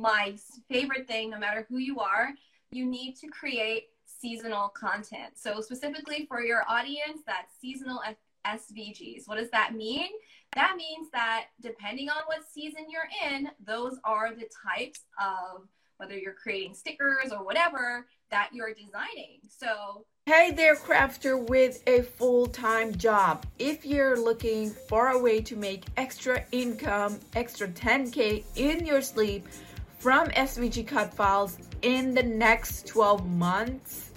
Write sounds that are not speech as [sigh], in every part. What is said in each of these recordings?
my favorite thing, no matter who you are, you need to create seasonal content. So, specifically for your audience, that's seasonal SVGs. What does that mean? That means that depending on what season you're in, those are the types of whether you're creating stickers or whatever that you're designing. So, hey there, crafter with a full time job. If you're looking for a way to make extra income, extra 10K in your sleep from SVG cut files in the next 12 months,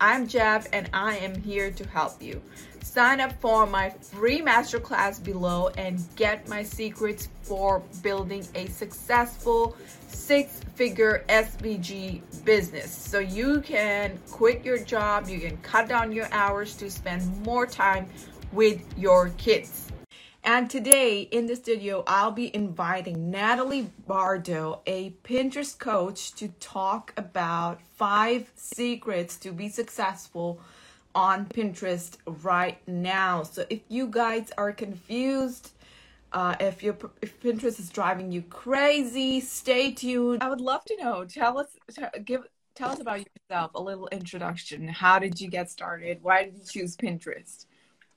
I'm Jeff and I am here to help you. Sign up for my free masterclass below and get my secrets for building a successful six figure SVG business. So you can quit your job, you can cut down your hours to spend more time with your kids. And today in the studio, I'll be inviting Natalie Bardo, a Pinterest coach, to talk about five secrets to be successful on Pinterest right now. So if you guys are confused, uh, if your if Pinterest is driving you crazy, stay tuned. I would love to know. Tell us, give tell us about yourself. A little introduction. How did you get started? Why did you choose Pinterest?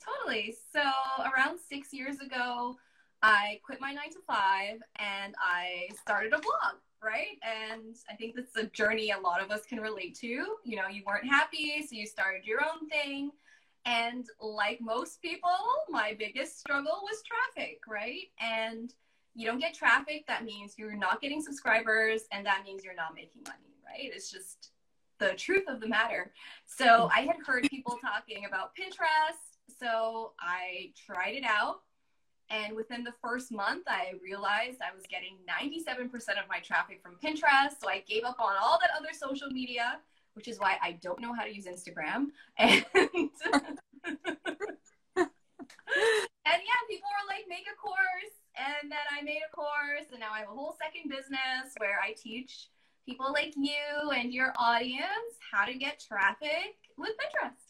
Totally. So around six years ago, I quit my nine to five and I started a blog, right? And I think that's a journey a lot of us can relate to. You know, you weren't happy, so you started your own thing. And like most people, my biggest struggle was traffic, right? And you don't get traffic, that means you're not getting subscribers, and that means you're not making money, right? It's just the truth of the matter. So I had heard people talking about Pinterest so I tried it out. And within the first month, I realized I was getting 97% of my traffic from Pinterest. So I gave up on all that other social media, which is why I don't know how to use Instagram. [laughs] And, [laughs] and yeah, people were like, make a course. And then I made a course. And now I have a whole second business where I teach people like you and your audience how to get traffic with Pinterest.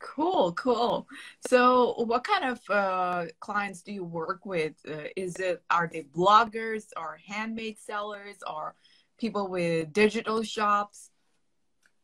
Cool, cool. So, what kind of uh, clients do you work with? Uh, is it are they bloggers or handmade sellers or people with digital shops?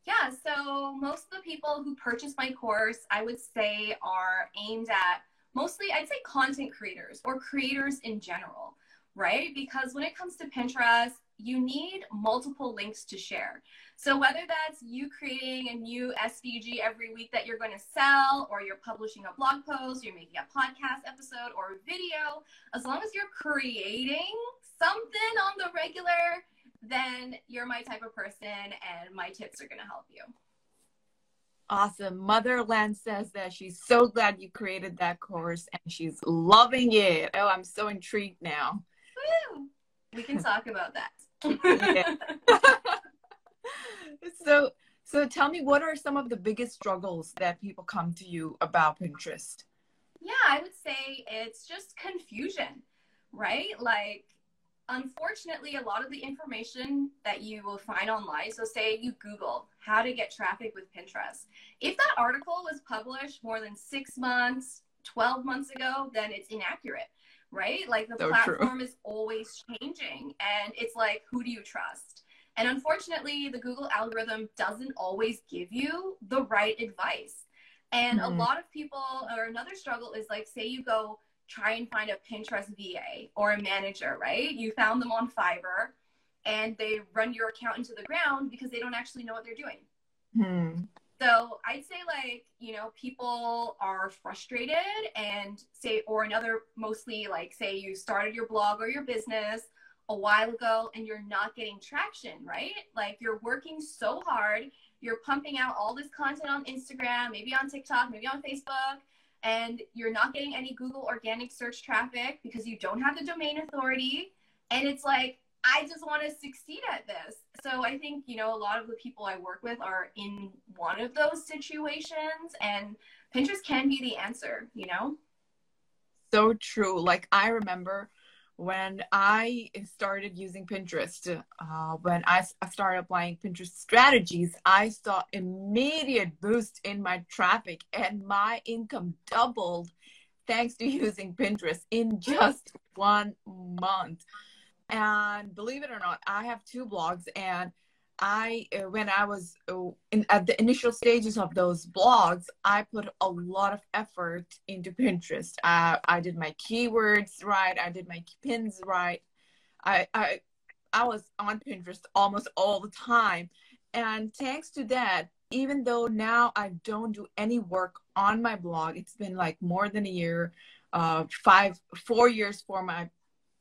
Yeah, so most of the people who purchase my course, I would say, are aimed at mostly, I'd say, content creators or creators in general, right? Because when it comes to Pinterest, you need multiple links to share. So whether that's you creating a new SVG every week that you're going to sell, or you're publishing a blog post, you're making a podcast episode or a video, as long as you're creating something on the regular, then you're my type of person and my tips are going to help you. Awesome. Motherland says that she's so glad you created that course and she's loving it. Oh, I'm so intrigued now. We can talk about that. [laughs] so so tell me what are some of the biggest struggles that people come to you about Pinterest? Yeah, I would say it's just confusion, right? Like unfortunately a lot of the information that you will find online so say you google how to get traffic with pinterest if that article was published more than six months 12 months ago then it's inaccurate right like the so platform true. is always changing and it's like who do you trust and unfortunately, the Google algorithm doesn't always give you the right advice. And mm-hmm. a lot of people, or another struggle is like, say you go try and find a Pinterest VA or a manager, right? You found them on Fiverr and they run your account into the ground because they don't actually know what they're doing. Hmm. So I'd say like, you know, people are frustrated and say, or another mostly like say you started your blog or your business a while ago and you're not getting traction, right? Like you're working so hard, you're pumping out all this content on Instagram, maybe on TikTok, maybe on Facebook, and you're not getting any Google organic search traffic because you don't have the domain authority. And it's like, I just want to succeed at this. So I think, you know, a lot of the people I work with are in one of those situations, and Pinterest can be the answer, you know? So true. Like, I remember when I started using Pinterest, uh, when I started applying Pinterest strategies, I saw immediate boost in my traffic and my income doubled thanks to [laughs] using Pinterest in just one month. And believe it or not, I have two blogs and I uh, when I was uh, in, at the initial stages of those blogs, I put a lot of effort into Pinterest. Uh, I did my keywords right. I did my pins right. I, I I was on Pinterest almost all the time, and thanks to that, even though now I don't do any work on my blog, it's been like more than a year, uh, five, four years for my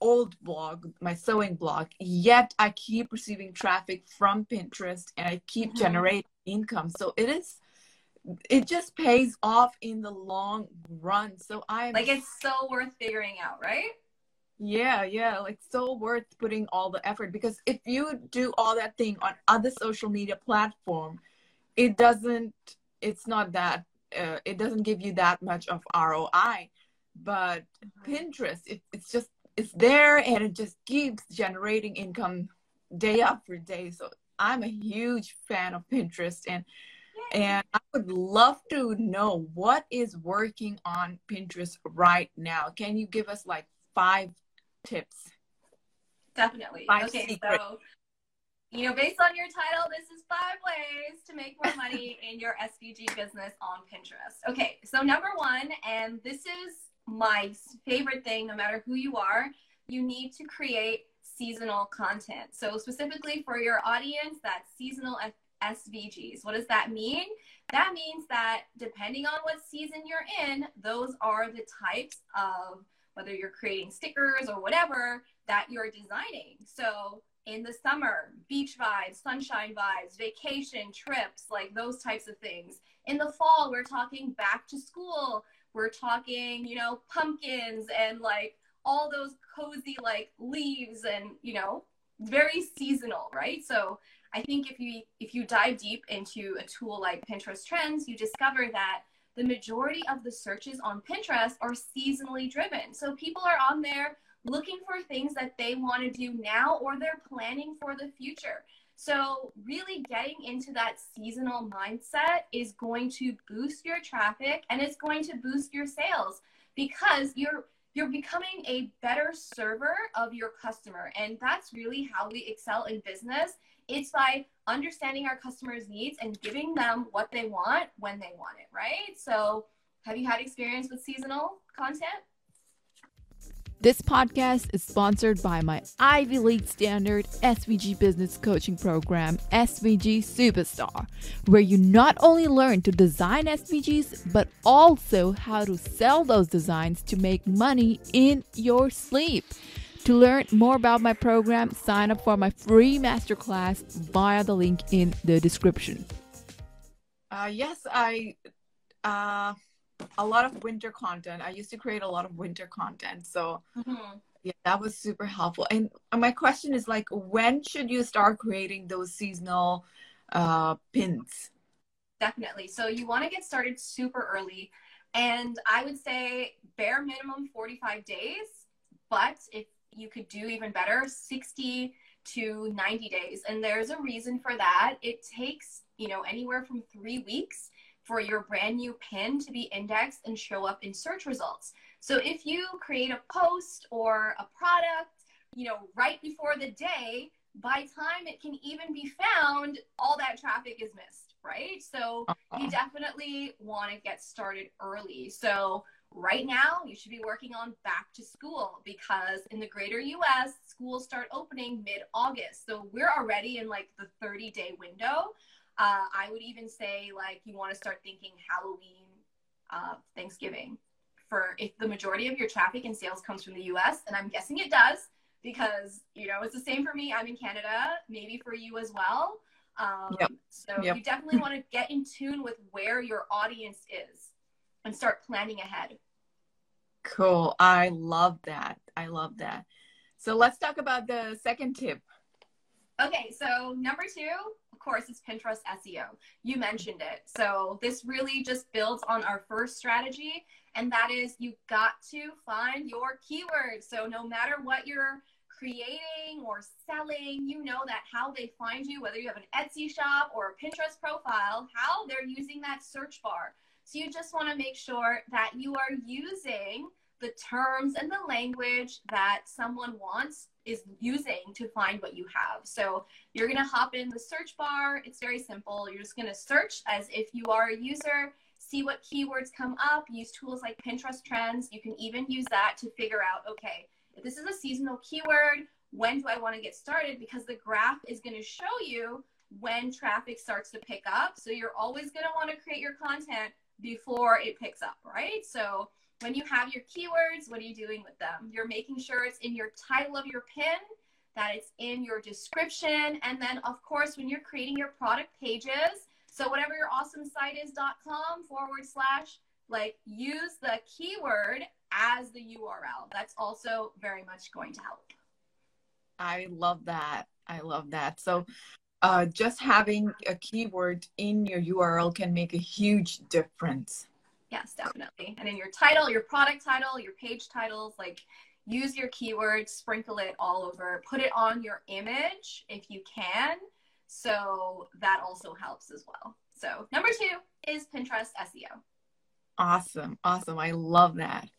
old blog, my sewing blog, yet I keep receiving traffic from Pinterest and I keep mm-hmm. generating income. So it is it just pays off in the long run. So I like it's so worth figuring out, right? Yeah, yeah, like so worth putting all the effort because if you do all that thing on other social media platform, it doesn't it's not that uh, it doesn't give you that much of ROI. But mm-hmm. Pinterest, it, it's just it's there and it just keeps generating income day after day. So I'm a huge fan of Pinterest and and I would love to know what is working on Pinterest right now. Can you give us like five tips? Definitely. Five okay, secrets. so you know, based on your title, this is five ways to make more money in your SVG business on Pinterest. Okay, so number one, and this is my favorite thing, no matter who you are, you need to create seasonal content. So, specifically for your audience, that's seasonal SVGs. What does that mean? That means that depending on what season you're in, those are the types of whether you're creating stickers or whatever that you're designing. So, in the summer, beach vibes, sunshine vibes, vacation, trips, like those types of things. In the fall, we're talking back to school, we're talking, you know, pumpkins and like all those cozy like leaves and, you know, very seasonal, right? So I think if you if you dive deep into a tool like Pinterest Trends, you discover that the majority of the searches on Pinterest are seasonally driven. So people are on there looking for things that they want to do now or they're planning for the future. So, really getting into that seasonal mindset is going to boost your traffic and it's going to boost your sales because you're you're becoming a better server of your customer and that's really how we excel in business. It's by understanding our customers' needs and giving them what they want when they want it, right? So, have you had experience with seasonal content? This podcast is sponsored by my Ivy League standard SVG business coaching program, SVG Superstar, where you not only learn to design SVGs, but also how to sell those designs to make money in your sleep. To learn more about my program, sign up for my free masterclass via the link in the description. Uh, yes, I. Uh a lot of winter content. I used to create a lot of winter content. So mm-hmm. yeah, that was super helpful. And my question is like, when should you start creating those seasonal uh, pins? Definitely. So you want to get started super early. And I would say bare minimum 45 days. But if you could do even better, 60 to 90 days. And there's a reason for that. It takes, you know, anywhere from three weeks for your brand new pin to be indexed and show up in search results. So if you create a post or a product, you know, right before the day, by time it can even be found, all that traffic is missed, right? So uh-huh. you definitely want to get started early. So right now you should be working on back to school because in the greater US, schools start opening mid-August. So we're already in like the 30-day window. Uh, I would even say like you want to start thinking Halloween, uh, Thanksgiving, for if the majority of your traffic and sales comes from the U.S. and I'm guessing it does because you know it's the same for me. I'm in Canada, maybe for you as well. Um, yep. So yep. you definitely want to get in tune with where your audience is and start planning ahead. Cool. I love that. I love that. So let's talk about the second tip. Okay, so number two, course, is Pinterest SEO. You mentioned it. So this really just builds on our first strategy, and that is you got to find your keywords. So no matter what you're creating or selling, you know that how they find you, whether you have an Etsy shop or a Pinterest profile, how they're using that search bar. So you just want to make sure that you are using the terms and the language that someone wants is using to find what you have. So you're going to hop in the search bar. It's very simple. You're just going to search as if you are a user, see what keywords come up, use tools like Pinterest Trends. You can even use that to figure out, okay, if this is a seasonal keyword, when do I want to get started? Because the graph is going to show you when traffic starts to pick up. So you're always going to want to create your content before it picks up, right? So when you have your keywords, what are you doing with them? You're making sure it's in your title of your pin, that it's in your description, and then of course when you're creating your product pages, so whatever your awesome site is.com forward slash, like use the keyword as the URL. That's also very much going to help. I love that. I love that. So uh, just having a keyword in your URL can make a huge difference. Yes, definitely. And in your title, your product title, your page titles, like use your keywords, sprinkle it all over, put it on your image if you can. So that also helps as well. So number two is Pinterest SEO. Awesome. Awesome. I love that.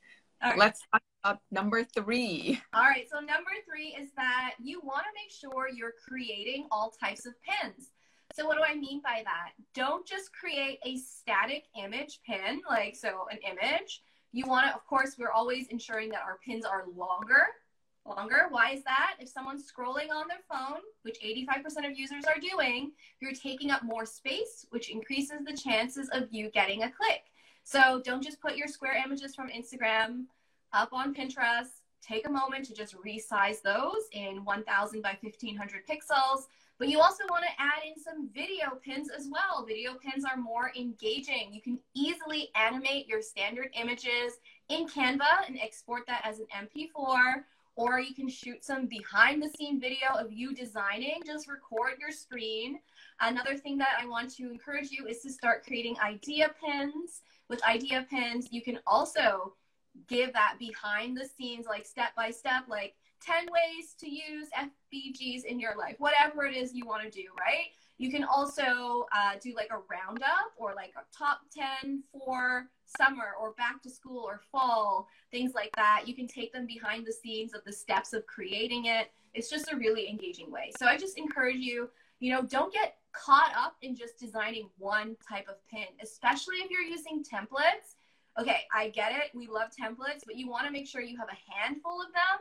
Right. Let's talk about number three. All right. So number three is that you want to make sure you're creating all types of pins. So what do I mean by that? Don't just create a static image pin, like so an image. You want to, of course, we're always ensuring that our pins are longer. Longer. Why is that? If someone's scrolling on their phone, which 85% of users are doing, you're taking up more space, which increases the chances of you getting a click. So don't just put your square images from Instagram up on Pinterest. Take a moment to just resize those in 1000 by 1500 pixels. But you also want to add in some video pins as well. Video pins are more engaging. You can easily animate your standard images in Canva and export that as an MP4 or you can shoot some behind the scene video of you designing. Just record your screen. Another thing that I want to encourage you is to start creating idea pins. With idea pins, you can also give that behind the scenes, like step by step, like 10 ways to use SVGs in your life, whatever it is you want to do, right? You can also uh, do like a roundup or like a top 10 for summer or back to school or fall, things like that. You can take them behind the scenes of the steps of creating it. It's just a really engaging way. So I just encourage you, you know, don't get caught up in just designing one type of pin, especially if you're using templates. Okay, I get it. We love templates, but you want to make sure you have a handful of them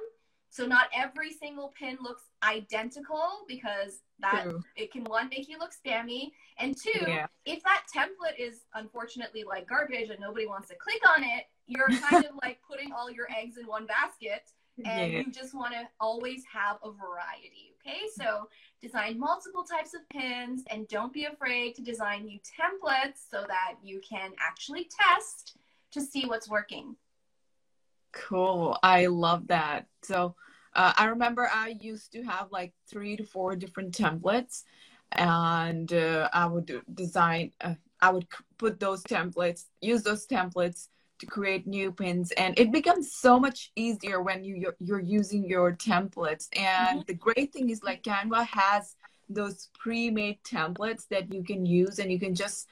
so not every single pin looks identical because that True. it can one make you look spammy, and two, yeah. if that template is unfortunately like garbage and nobody wants to click on it, you're kind of like [laughs] putting all your eggs in one basket, and yeah. you just want to always have a variety. Okay, so design multiple types of pins, and don't be afraid to design new templates so that you can actually test to see what's working. Cool. I love that. So uh, I remember I used to have like three to four different templates, and uh, I would design, uh, I would put those templates, use those templates to create new pins, and it becomes so much easier when you you're, you're using your templates. And mm-hmm. the great thing is like Canva has those pre-made templates that you can use, and you can just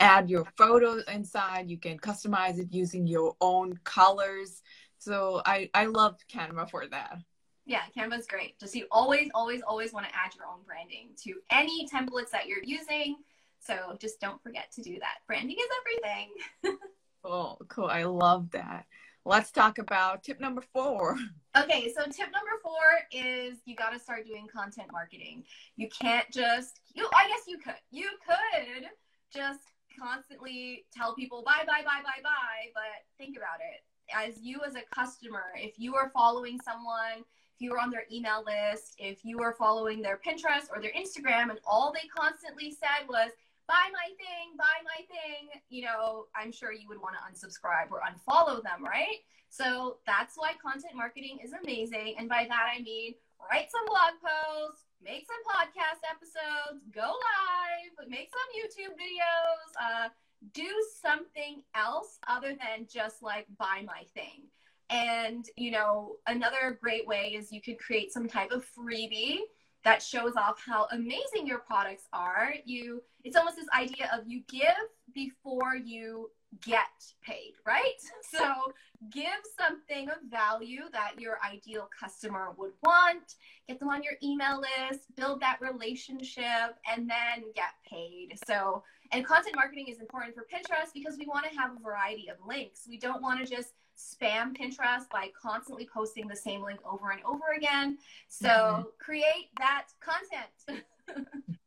add your photos inside. You can customize it using your own colors so I, I love Canva for that. Yeah, Canva's great. Just you always, always, always want to add your own branding to any templates that you're using. So just don't forget to do that. Branding is everything. [laughs] cool, cool. I love that. Let's talk about tip number four. [laughs] Okay, so tip number four is you got to start doing content marketing. You can't just, you, I guess you could. You could just constantly tell people buy, buy, buy, buy, buy, but think about it as you as a customer, if you are following someone, if you are on their email list, if you are following their Pinterest or their Instagram, and all they constantly said was, buy my thing, buy my thing, you know, I'm sure you would want to unsubscribe or unfollow them, right? So that's why content marketing is amazing. And by that, I mean write some blog posts, make some podcast episodes, go live, make some YouTube videos, uh, do something else other than just like buy my thing. And, you know, another great way is you could create some type of freebie that shows off how amazing your products are. You it's almost this idea of you give before you get paid, right? [laughs] So give something of value that your ideal customer would want, get them on your email list, build that relationship, and then get paid. So, and content marketing is important for Pinterest because we want to have a variety of links. We don't want to just spam Pinterest by constantly posting the same link over and over again. So mm-hmm. create that content. [laughs]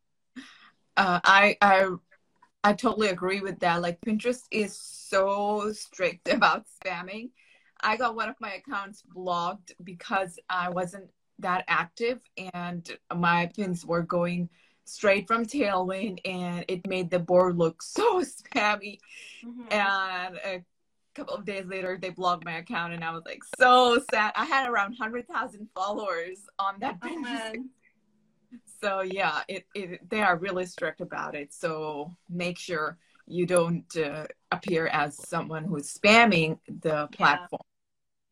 uh, I, I I totally agree with that. Like Pinterest is so strict [laughs] about spamming. I got one of my accounts blocked because I wasn't that active and my pins were going straight from Tailwind and it made the board look [laughs] so spammy. Mm-hmm. And a couple of days later, they blocked my account and I was like so sad. I had around 100,000 followers on that Pinterest. Oh, so yeah, it, it they are really strict about it. So make sure you don't uh, appear as someone who's spamming the platform.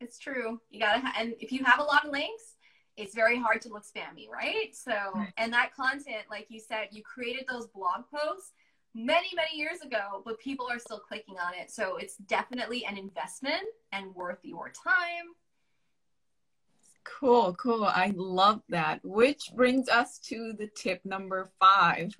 Yeah, it's true. You gotta, ha- and if you have a lot of links, it's very hard to look spammy, right? So, and that content, like you said, you created those blog posts many, many years ago, but people are still clicking on it. So it's definitely an investment and worth your time. Cool, cool. I love that. Which brings us to the tip number five.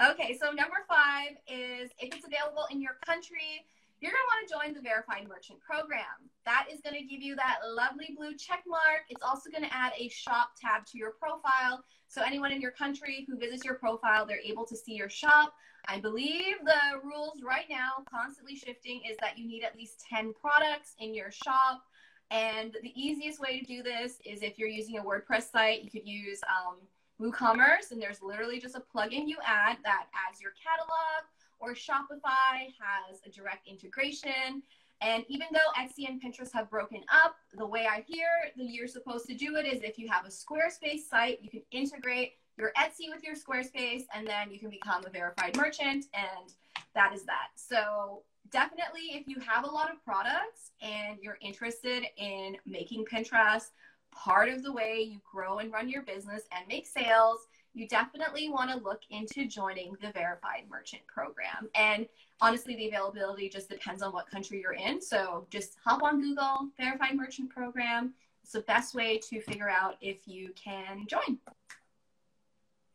Okay, so number five is if it's available in your country, you're going to want to join the Verified Merchant Program. That is going to give you that lovely blue check mark. It's also going to add a shop tab to your profile. So anyone in your country who visits your profile, they're able to see your shop. I believe the rules right now, constantly shifting, is that you need at least 10 products in your shop. And the easiest way to do this is if you're using a WordPress site, you could use um, WooCommerce, and there's literally just a plugin you add that adds your catalog, or Shopify has a direct integration. And even though Etsy and Pinterest have broken up, the way I hear that you're supposed to do it is if you have a Squarespace site, you can integrate your Etsy with your Squarespace, and then you can become a verified merchant, and that is that. So definitely if you have a lot of products and you're interested in making Pinterest part of the way you grow and run your business and make sales, you definitely want to look into joining the Verified Merchant Program. And honestly, the availability just depends on what country you're in. So just hop on Google, Verified Merchant Program. It's the best way to figure out if you can join.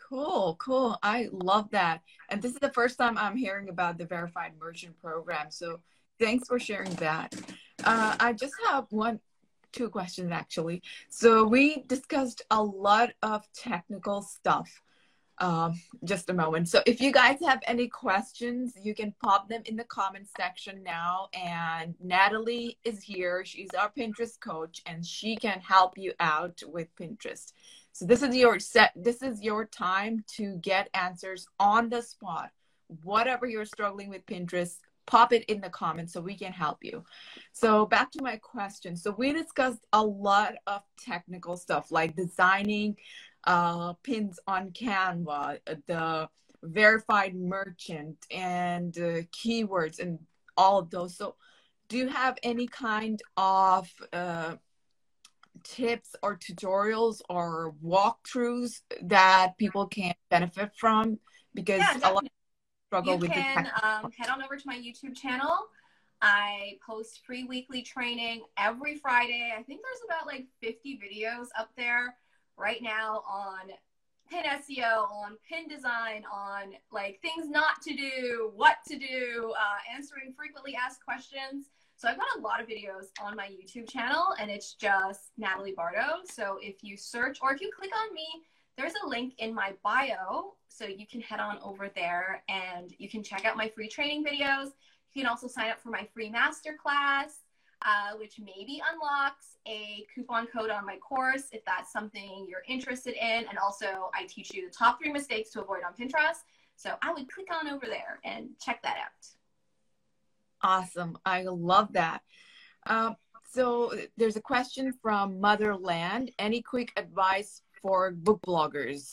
Cool, cool. I love that. And this is the first time I'm hearing about the Verified Merchant Program. So thanks for sharing that. Uh, I just have one, two questions actually. So we discussed a lot of technical stuff. Um, just a moment. So if you guys have any questions, you can pop them in the comment section now. And Natalie is here. She's our Pinterest coach and she can help you out with Pinterest. So this is your set. This is your time to get answers on the spot. Whatever you're struggling with Pinterest, pop it in the comments so we can help you. So back to my question. So we discussed a lot of technical stuff like designing uh, pins on Canva, the verified merchant, and uh, keywords, and all of those. So do you have any kind of uh, tips or tutorials or walkthroughs that people can benefit from? Because yeah, a lot of struggle you with can, um, head on over to my YouTube channel. I post free weekly training every Friday. I think there's about like 50 videos up there right now on pin SEO, on pin design, on like things not to do, what to do, uh, answering frequently asked questions. So I've got a lot of videos on my YouTube channel and it's just Natalie Bardo. So if you search or if you click on me, there's a link in my bio. So you can head on over there and you can check out my free training videos. You can also sign up for my free masterclass, uh, which maybe unlocks a coupon code on my course if that's something you're interested in. And also, I teach you the top three mistakes to avoid on Pinterest. So I would click on over there and check that out. Awesome. I love that. Um, so there's a question from Motherland. Any quick advice for book bloggers?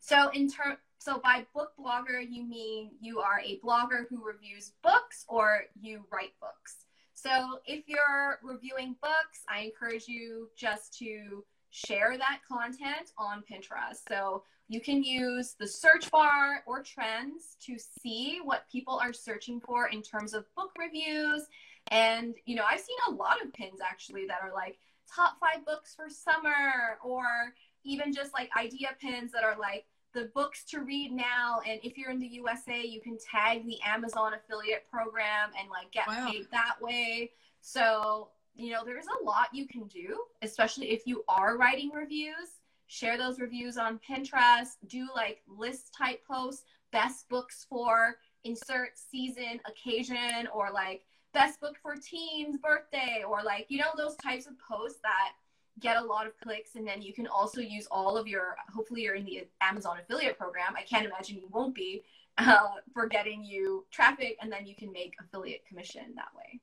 So in term, so by book blogger, you mean you are a blogger who reviews books or you write books. So if you're reviewing books, I encourage you just to share that content on Pinterest. So you can use the search bar or trends to see what people are searching for in terms of book reviews. And, you know, I've seen a lot of pins actually that are like top five books for summer or even just like idea pins that are like the books to read now. And if you're in the USA, you can tag the Amazon affiliate program and like get wow. paid that way. So, you know, there's a lot you can do, especially if you are writing reviews. Share those reviews on Pinterest, do like list type posts, best books for insert season, occasion, or like best book for teens birthday, or like, you know, those types of posts that get a lot of clicks. And then you can also use all of your hopefully you're in the amazon affiliate program. I can't imagine you won't be [laughs] uh, for getting you traffic and then you can make affiliate commission that way.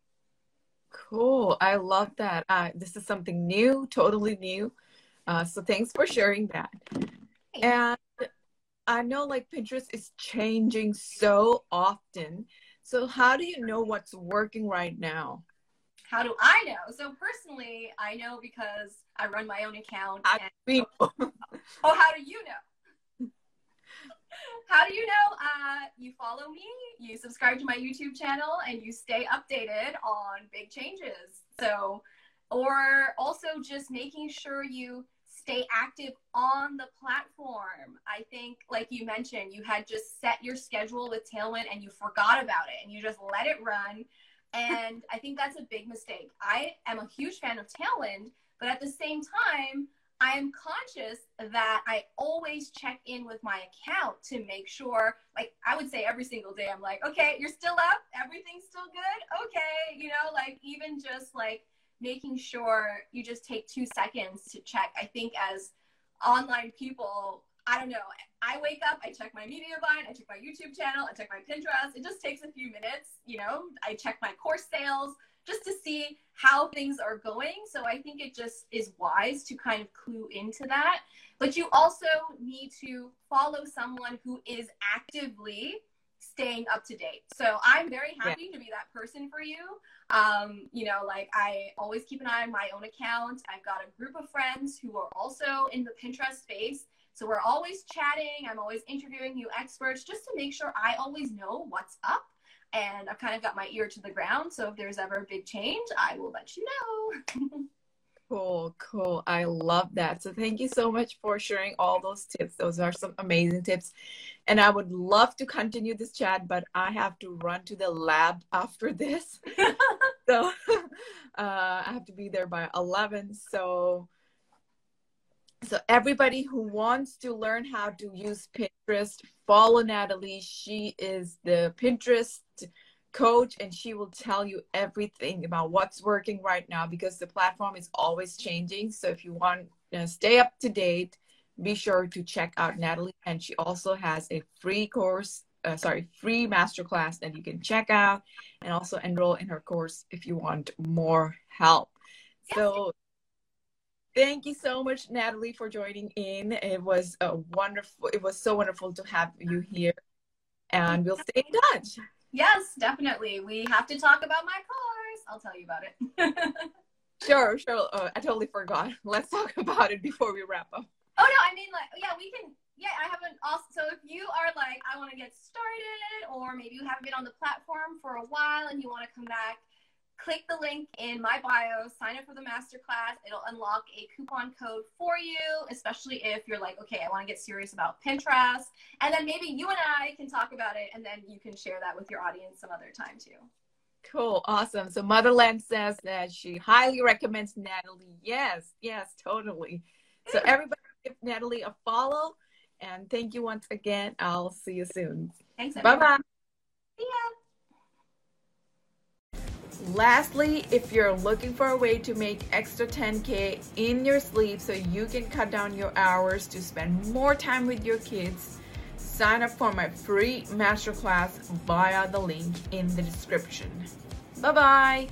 Cool. I love that. Uh, this is something new totally new uh, so thanks for sharing that and i know like pinterest is changing so often so how do you know what's working right now how do I know? So personally, I know because I run my own account. And, oh, [laughs] oh, how do you know? how do you know? Uh, you follow me, you subscribe to my YouTube channel, and you stay updated on big changes. So, or also just making sure you stay active on the platform. I think, like you mentioned, you had just set your schedule with Tailwind and you forgot about it and you just let it run and I think that's a big mistake. I am a huge fan of Tailwind, but at the same time, I am conscious that I always check in with my account to make sure, like, I would say every single day, I'm like, okay, you're still up. Everything's still good. Okay. You know, like, even just like making sure you just take two seconds to check. I think as online people, I don't know. I wake up, I check my Mediavine, I check my YouTube channel, I check my Pinterest. It just takes a few minutes, you know. I check my course sales just to see how things are going. So I think it just is wise to kind of clue into that. But you also need to follow someone who is actively staying up to date. So I'm very happy yeah. to be that person for you. Um, you know, like I always keep an eye on my own account. I've got a group of friends who are also in the Pinterest space so we're always chatting. I'm always interviewing new experts just to make sure I always know what's up. And I've kind of got my ear to the ground. So if there's ever a big change, I will let you know. [laughs] cool, cool. I love that. So thank you so much for sharing all those tips. Those are some amazing tips. And I would love to continue this chat, but I have to run to the lab after this. [laughs] so [laughs] uh, I have to be there by 11. So so everybody who wants to learn how to use Pinterest, follow Natalie. She is the Pinterest coach and she will tell you everything about what's working right now because the platform is always changing. So if you want to stay up to date, be sure to check out Natalie. And she also has a free course, uh, sorry, free masterclass that you can check out and also enroll in her course if you want more help. So Thank you so much, Natalie, for joining in. It was a wonderful. It was so wonderful to have you here, and we'll stay in touch. Yes, definitely. We have to talk about my cars. I'll tell you about it. [laughs] sure, sure. Uh, I totally forgot. [laughs] Let's talk about it before we wrap up. Oh no, I mean like yeah, we can. Yeah, I haven't also. So if you are like, I want to get started, or maybe you haven't been on the platform for a while and you want to come back click the link in my bio, sign up for the masterclass. It'll unlock a coupon code for you, especially if you're like, okay, I want to get serious about Pinterest. And then maybe you and I can talk about it and then you can share that with your audience some other time too. Cool, awesome. So Motherland says that she highly recommends Natalie. Yes, yes, totally. So mm. everybody give Natalie a follow. And thank you once again. I'll see you soon. Thanks. Bye bye. See ya. Lastly, if you're looking for a way to make extra 10K in your sleep so you can cut down your hours to spend more time with your kids, sign up for my free masterclass via the link in the description. Bye bye.